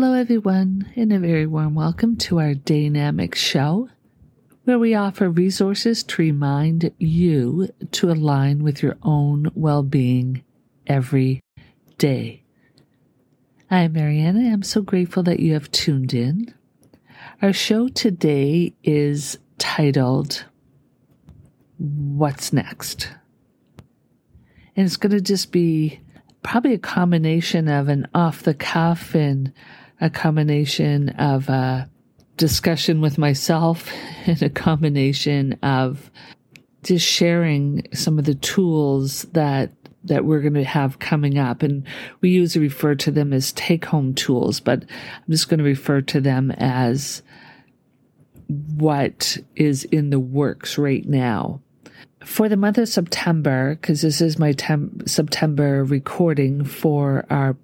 Hello, everyone, and a very warm welcome to our Dynamic Show, where we offer resources to remind you to align with your own well being every day. I am Mariana. I'm so grateful that you have tuned in. Our show today is titled What's Next? And it's going to just be probably a combination of an off the cuff and a combination of a discussion with myself and a combination of just sharing some of the tools that that we're going to have coming up. And we usually refer to them as take home tools but i'm just going to refer to them as what is in the works right now. For the month of september because this is my tem- september recording for our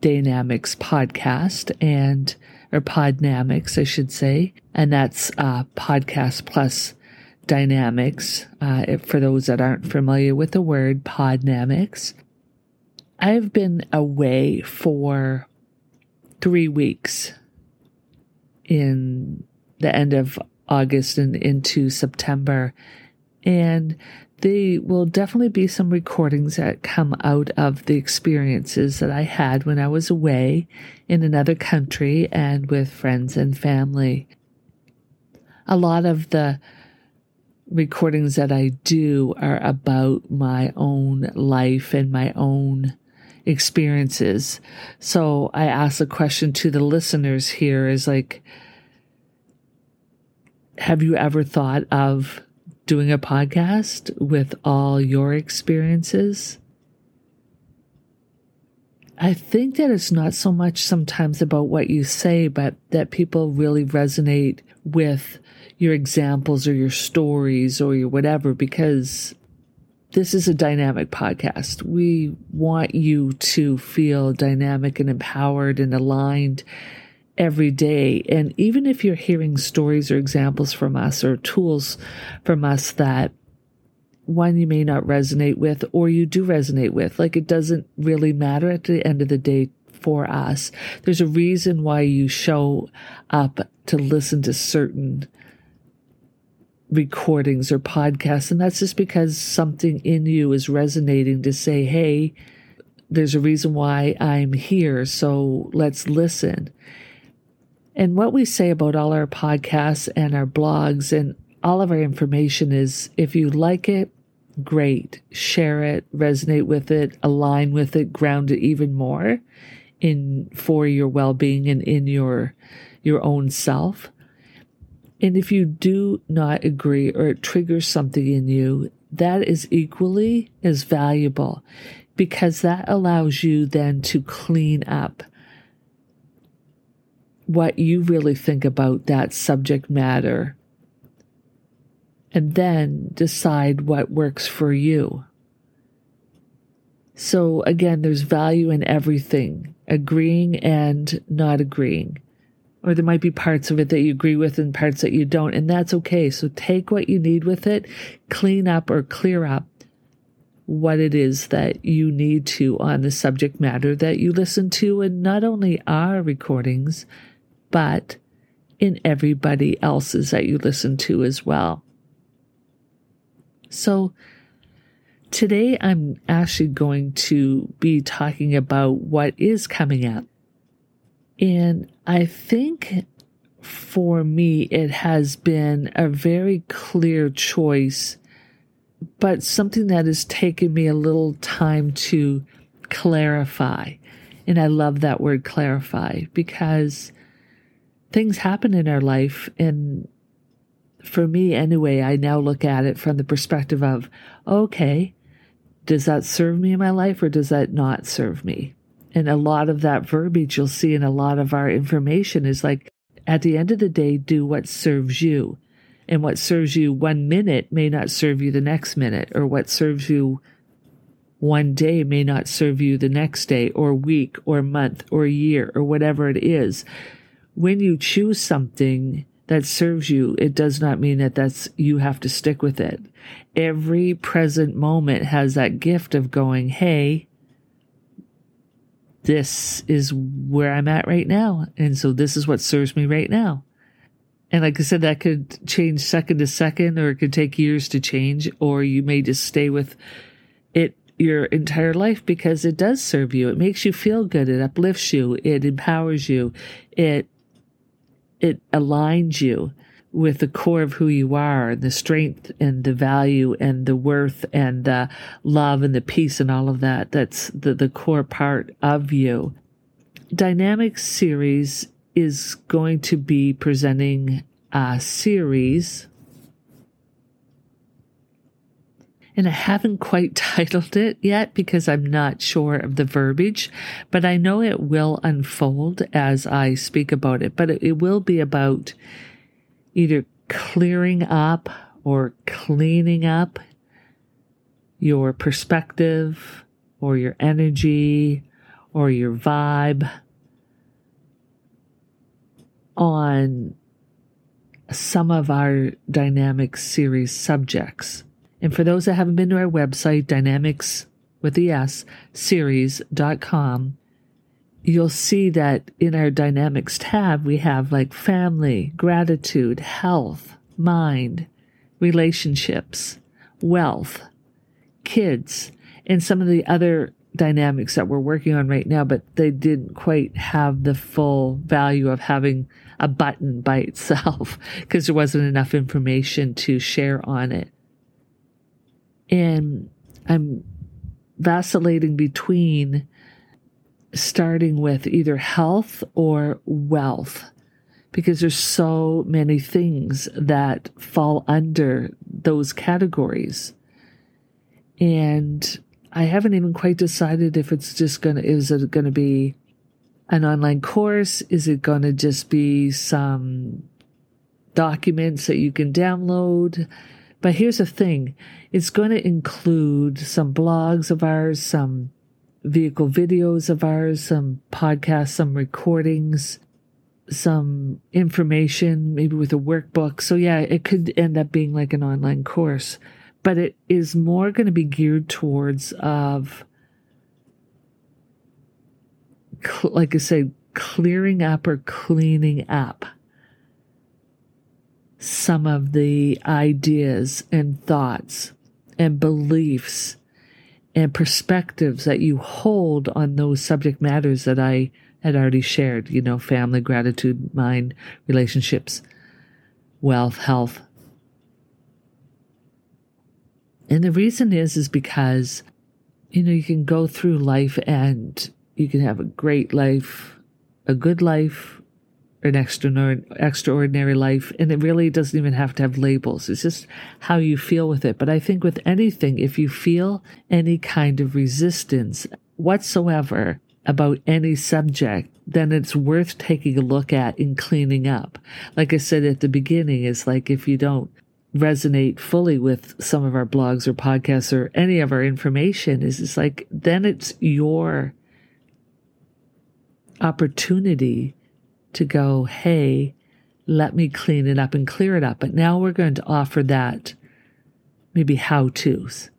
Dynamics podcast and or Podnamics, I should say, and that's uh, podcast plus dynamics. Uh, for those that aren't familiar with the word Podnamics, I've been away for three weeks in the end of August and into September, and there will definitely be some recordings that come out of the experiences that I had when I was away in another country and with friends and family. A lot of the recordings that I do are about my own life and my own experiences. So I ask a question to the listeners here is like, have you ever thought of doing a podcast with all your experiences. I think that it's not so much sometimes about what you say, but that people really resonate with your examples or your stories or your whatever, because this is a dynamic podcast. We want you to feel dynamic and empowered and aligned every day. And even if you're hearing stories or examples from us or tools from us that one you may not resonate with or you do resonate with, like it doesn't really matter at the end of the day for us. There's a reason why you show up to listen to certain recordings or podcasts. And that's just because something in you is resonating to say, hey, there's a reason why I'm here. So let's listen. And what we say about all our podcasts and our blogs and all of our information is if you like it, great. Share it, resonate with it, align with it, ground it even more in for your well-being and in your your own self. And if you do not agree or it triggers something in you, that is equally as valuable because that allows you then to clean up what you really think about that subject matter and then decide what works for you. So again, there's value in everything, agreeing and not agreeing. Or there might be parts of it that you agree with and parts that you don't, and that's okay. So take what you need with it, clean up or clear up what it is that you need to on the subject matter that you listen to, and not only our recordings, but in everybody else's that you listen to as well. So, today I'm actually going to be talking about what is coming up. And I think for me, it has been a very clear choice, but something that has taken me a little time to clarify. And I love that word clarify because things happen in our life. And for me, anyway, I now look at it from the perspective of, okay, does that serve me in my life or does that not serve me? And a lot of that verbiage you'll see in a lot of our information is like, at the end of the day, do what serves you. And what serves you one minute may not serve you the next minute, or what serves you one day may not serve you the next day, or week, or month, or year, or whatever it is when you choose something that serves you, it does not mean that that's you have to stick with it. Every present moment has that gift of going, hey, this is where I'm at right now. And so this is what serves me right now. And like I said, that could change second to second, or it could take years to change, or you may just stay with it your entire life because it does serve you. It makes you feel good. It uplifts you. It empowers you. It, it aligns you with the core of who you are and the strength and the value and the worth and the love and the peace and all of that. That's the, the core part of you. Dynamic series is going to be presenting a series and I haven't quite titled it yet because I'm not sure of the verbiage, but I know it will unfold as I speak about it. But it will be about either clearing up or cleaning up your perspective or your energy or your vibe on some of our dynamic series subjects. And for those that haven't been to our website, dynamics with the S series.com, you'll see that in our dynamics tab, we have like family, gratitude, health, mind, relationships, wealth, kids, and some of the other dynamics that we're working on right now, but they didn't quite have the full value of having a button by itself because there wasn't enough information to share on it. And I'm vacillating between starting with either health or wealth because there's so many things that fall under those categories. And I haven't even quite decided if it's just going to, is it going to be an online course? Is it going to just be some documents that you can download? But here's the thing. It's going to include some blogs of ours, some vehicle videos of ours, some podcasts, some recordings, some information, maybe with a workbook. So, yeah, it could end up being like an online course, but it is more going to be geared towards of, like I said, clearing up or cleaning up some of the ideas and thoughts and beliefs and perspectives that you hold on those subject matters that I had already shared, you know, family, gratitude, mind, relationships, wealth, health. And the reason is, is because, you know, you can go through life and you can have a great life, a good life, an extraordinary life. And it really doesn't even have to have labels. It's just how you feel with it. But I think with anything, if you feel any kind of resistance whatsoever about any subject, then it's worth taking a look at and cleaning up. Like I said at the beginning, it's like if you don't resonate fully with some of our blogs or podcasts or any of our information, is it's like then it's your opportunity to go, hey, let me clean it up and clear it up. But now we're going to offer that maybe how to's,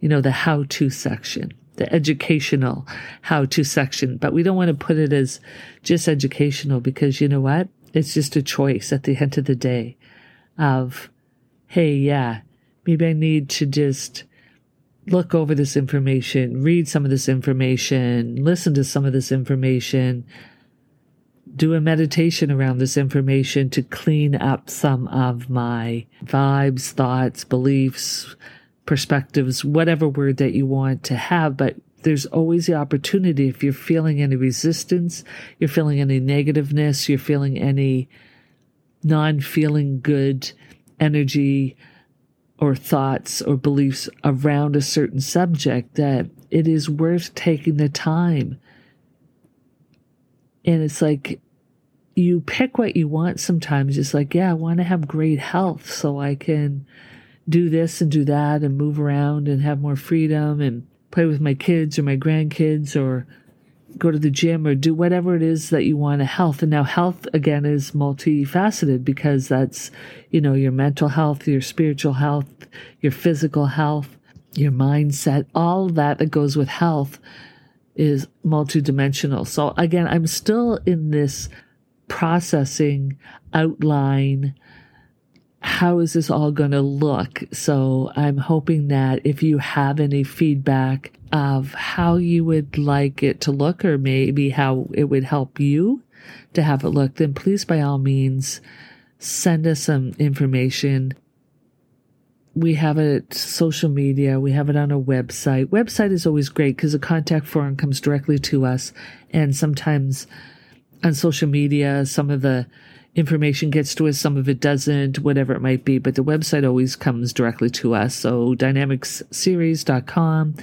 you know, the how to section, the educational how to section. But we don't want to put it as just educational because you know what? It's just a choice at the end of the day of, hey, yeah, maybe I need to just look over this information, read some of this information, listen to some of this information, do a meditation around this information to clean up some of my vibes, thoughts, beliefs, perspectives, whatever word that you want to have. But there's always the opportunity if you're feeling any resistance, you're feeling any negativeness, you're feeling any non feeling good energy or thoughts or beliefs around a certain subject, that it is worth taking the time and it's like you pick what you want sometimes. It's like, yeah, I want to have great health so I can do this and do that and move around and have more freedom and play with my kids or my grandkids or go to the gym or do whatever it is that you want to health. And now health again is multifaceted because that's, you know, your mental health, your spiritual health, your physical health, your mindset, all that that goes with health is multidimensional. So again, I'm still in this processing outline. How is this all going to look? So I'm hoping that if you have any feedback of how you would like it to look or maybe how it would help you to have it look, then please by all means send us some information we have it social media we have it on a website. Website is always great because the contact form comes directly to us and sometimes on social media some of the information gets to us some of it doesn't whatever it might be but the website always comes directly to us. So dynamicsseries.com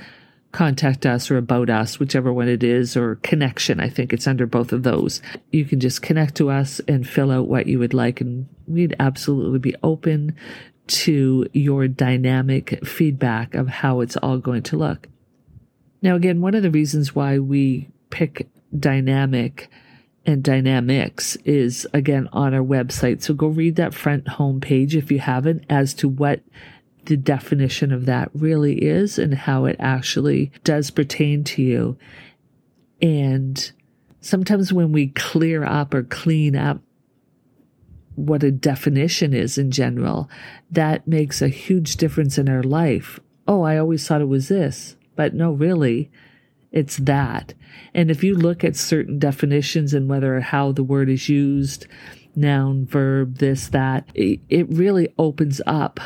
contact us or about us whichever one it is or connection. I think it's under both of those. You can just connect to us and fill out what you would like and we'd absolutely be open to your dynamic feedback of how it's all going to look. Now, again, one of the reasons why we pick dynamic and dynamics is again on our website. So go read that front home page if you haven't as to what the definition of that really is and how it actually does pertain to you. And sometimes when we clear up or clean up what a definition is in general, that makes a huge difference in our life. Oh, I always thought it was this, but no, really, it's that. And if you look at certain definitions and whether or how the word is used, noun, verb, this, that, it really opens up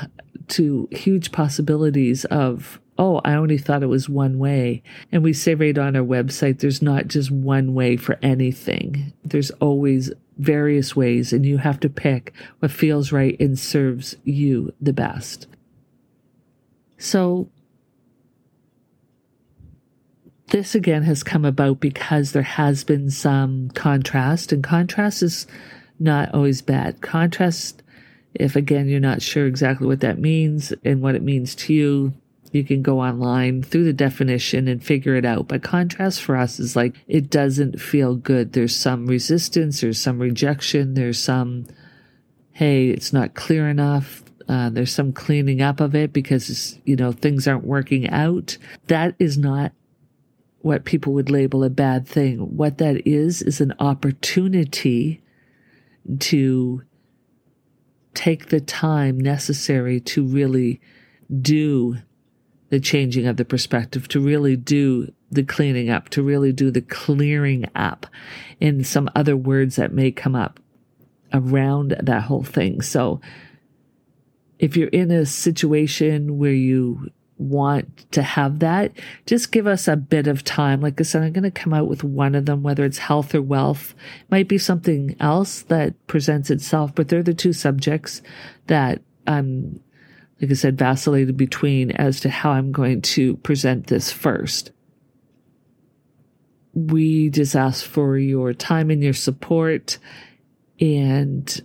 to huge possibilities of oh, I only thought it was one way. And we say right on our website, there's not just one way for anything. There's always various ways, and you have to pick what feels right and serves you the best. So, this again has come about because there has been some contrast, and contrast is not always bad. Contrast, if again you're not sure exactly what that means and what it means to you, you can go online through the definition and figure it out. But contrast for us is like it doesn't feel good. There's some resistance, there's some rejection, there's some, hey, it's not clear enough. Uh, there's some cleaning up of it because, you know, things aren't working out. That is not what people would label a bad thing. What that is, is an opportunity to take the time necessary to really do the changing of the perspective, to really do the cleaning up, to really do the clearing up in some other words that may come up around that whole thing. So if you're in a situation where you want to have that, just give us a bit of time. Like I said, I'm going to come out with one of them, whether it's health or wealth. It might be something else that presents itself, but they're the two subjects that I'm like I said, vacillated between as to how I'm going to present this first. We just ask for your time and your support and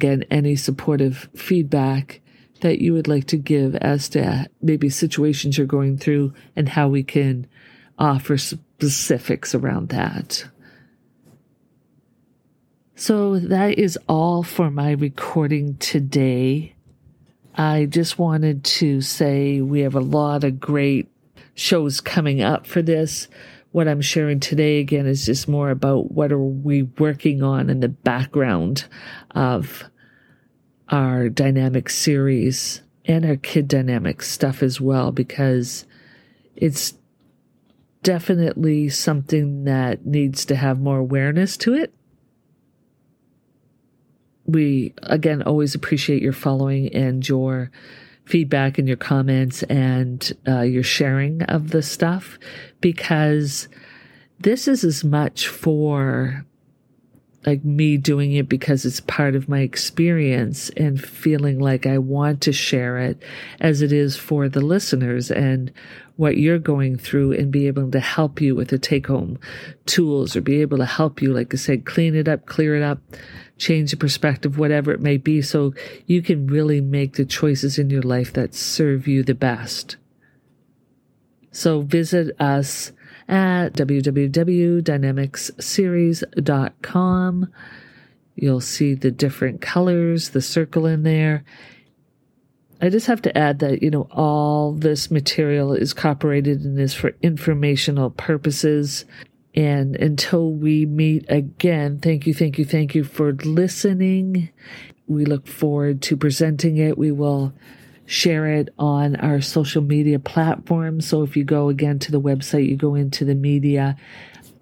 again, any supportive feedback that you would like to give as to maybe situations you're going through and how we can offer specifics around that. So that is all for my recording today. I just wanted to say we have a lot of great shows coming up for this. What I'm sharing today again is just more about what are we working on in the background of our dynamic series and our kid dynamic stuff as well, because it's definitely something that needs to have more awareness to it we again always appreciate your following and your feedback and your comments and uh, your sharing of the stuff because this is as much for like me doing it because it's part of my experience and feeling like I want to share it as it is for the listeners and what you're going through and be able to help you with the take home tools or be able to help you, like I said, clean it up, clear it up, change the perspective, whatever it may be, so you can really make the choices in your life that serve you the best. So visit us at www.dynamicsseries.com. You'll see the different colors, the circle in there. I just have to add that, you know, all this material is copyrighted and is for informational purposes. And until we meet again, thank you, thank you, thank you for listening. We look forward to presenting it. We will share it on our social media platforms. So if you go again to the website, you go into the media,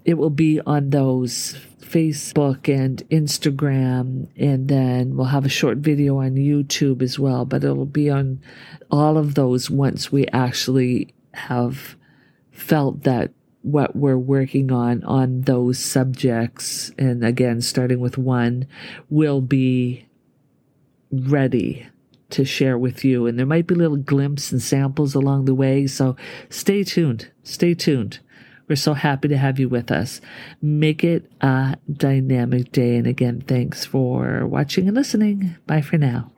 it will be on those Facebook and Instagram, and then we'll have a short video on YouTube as well. But it'll be on all of those once we actually have felt that what we're working on on those subjects, and again, starting with one, will be ready to share with you. And there might be little glimpses and samples along the way. So stay tuned. Stay tuned. We're so happy to have you with us. Make it a dynamic day. And again, thanks for watching and listening. Bye for now.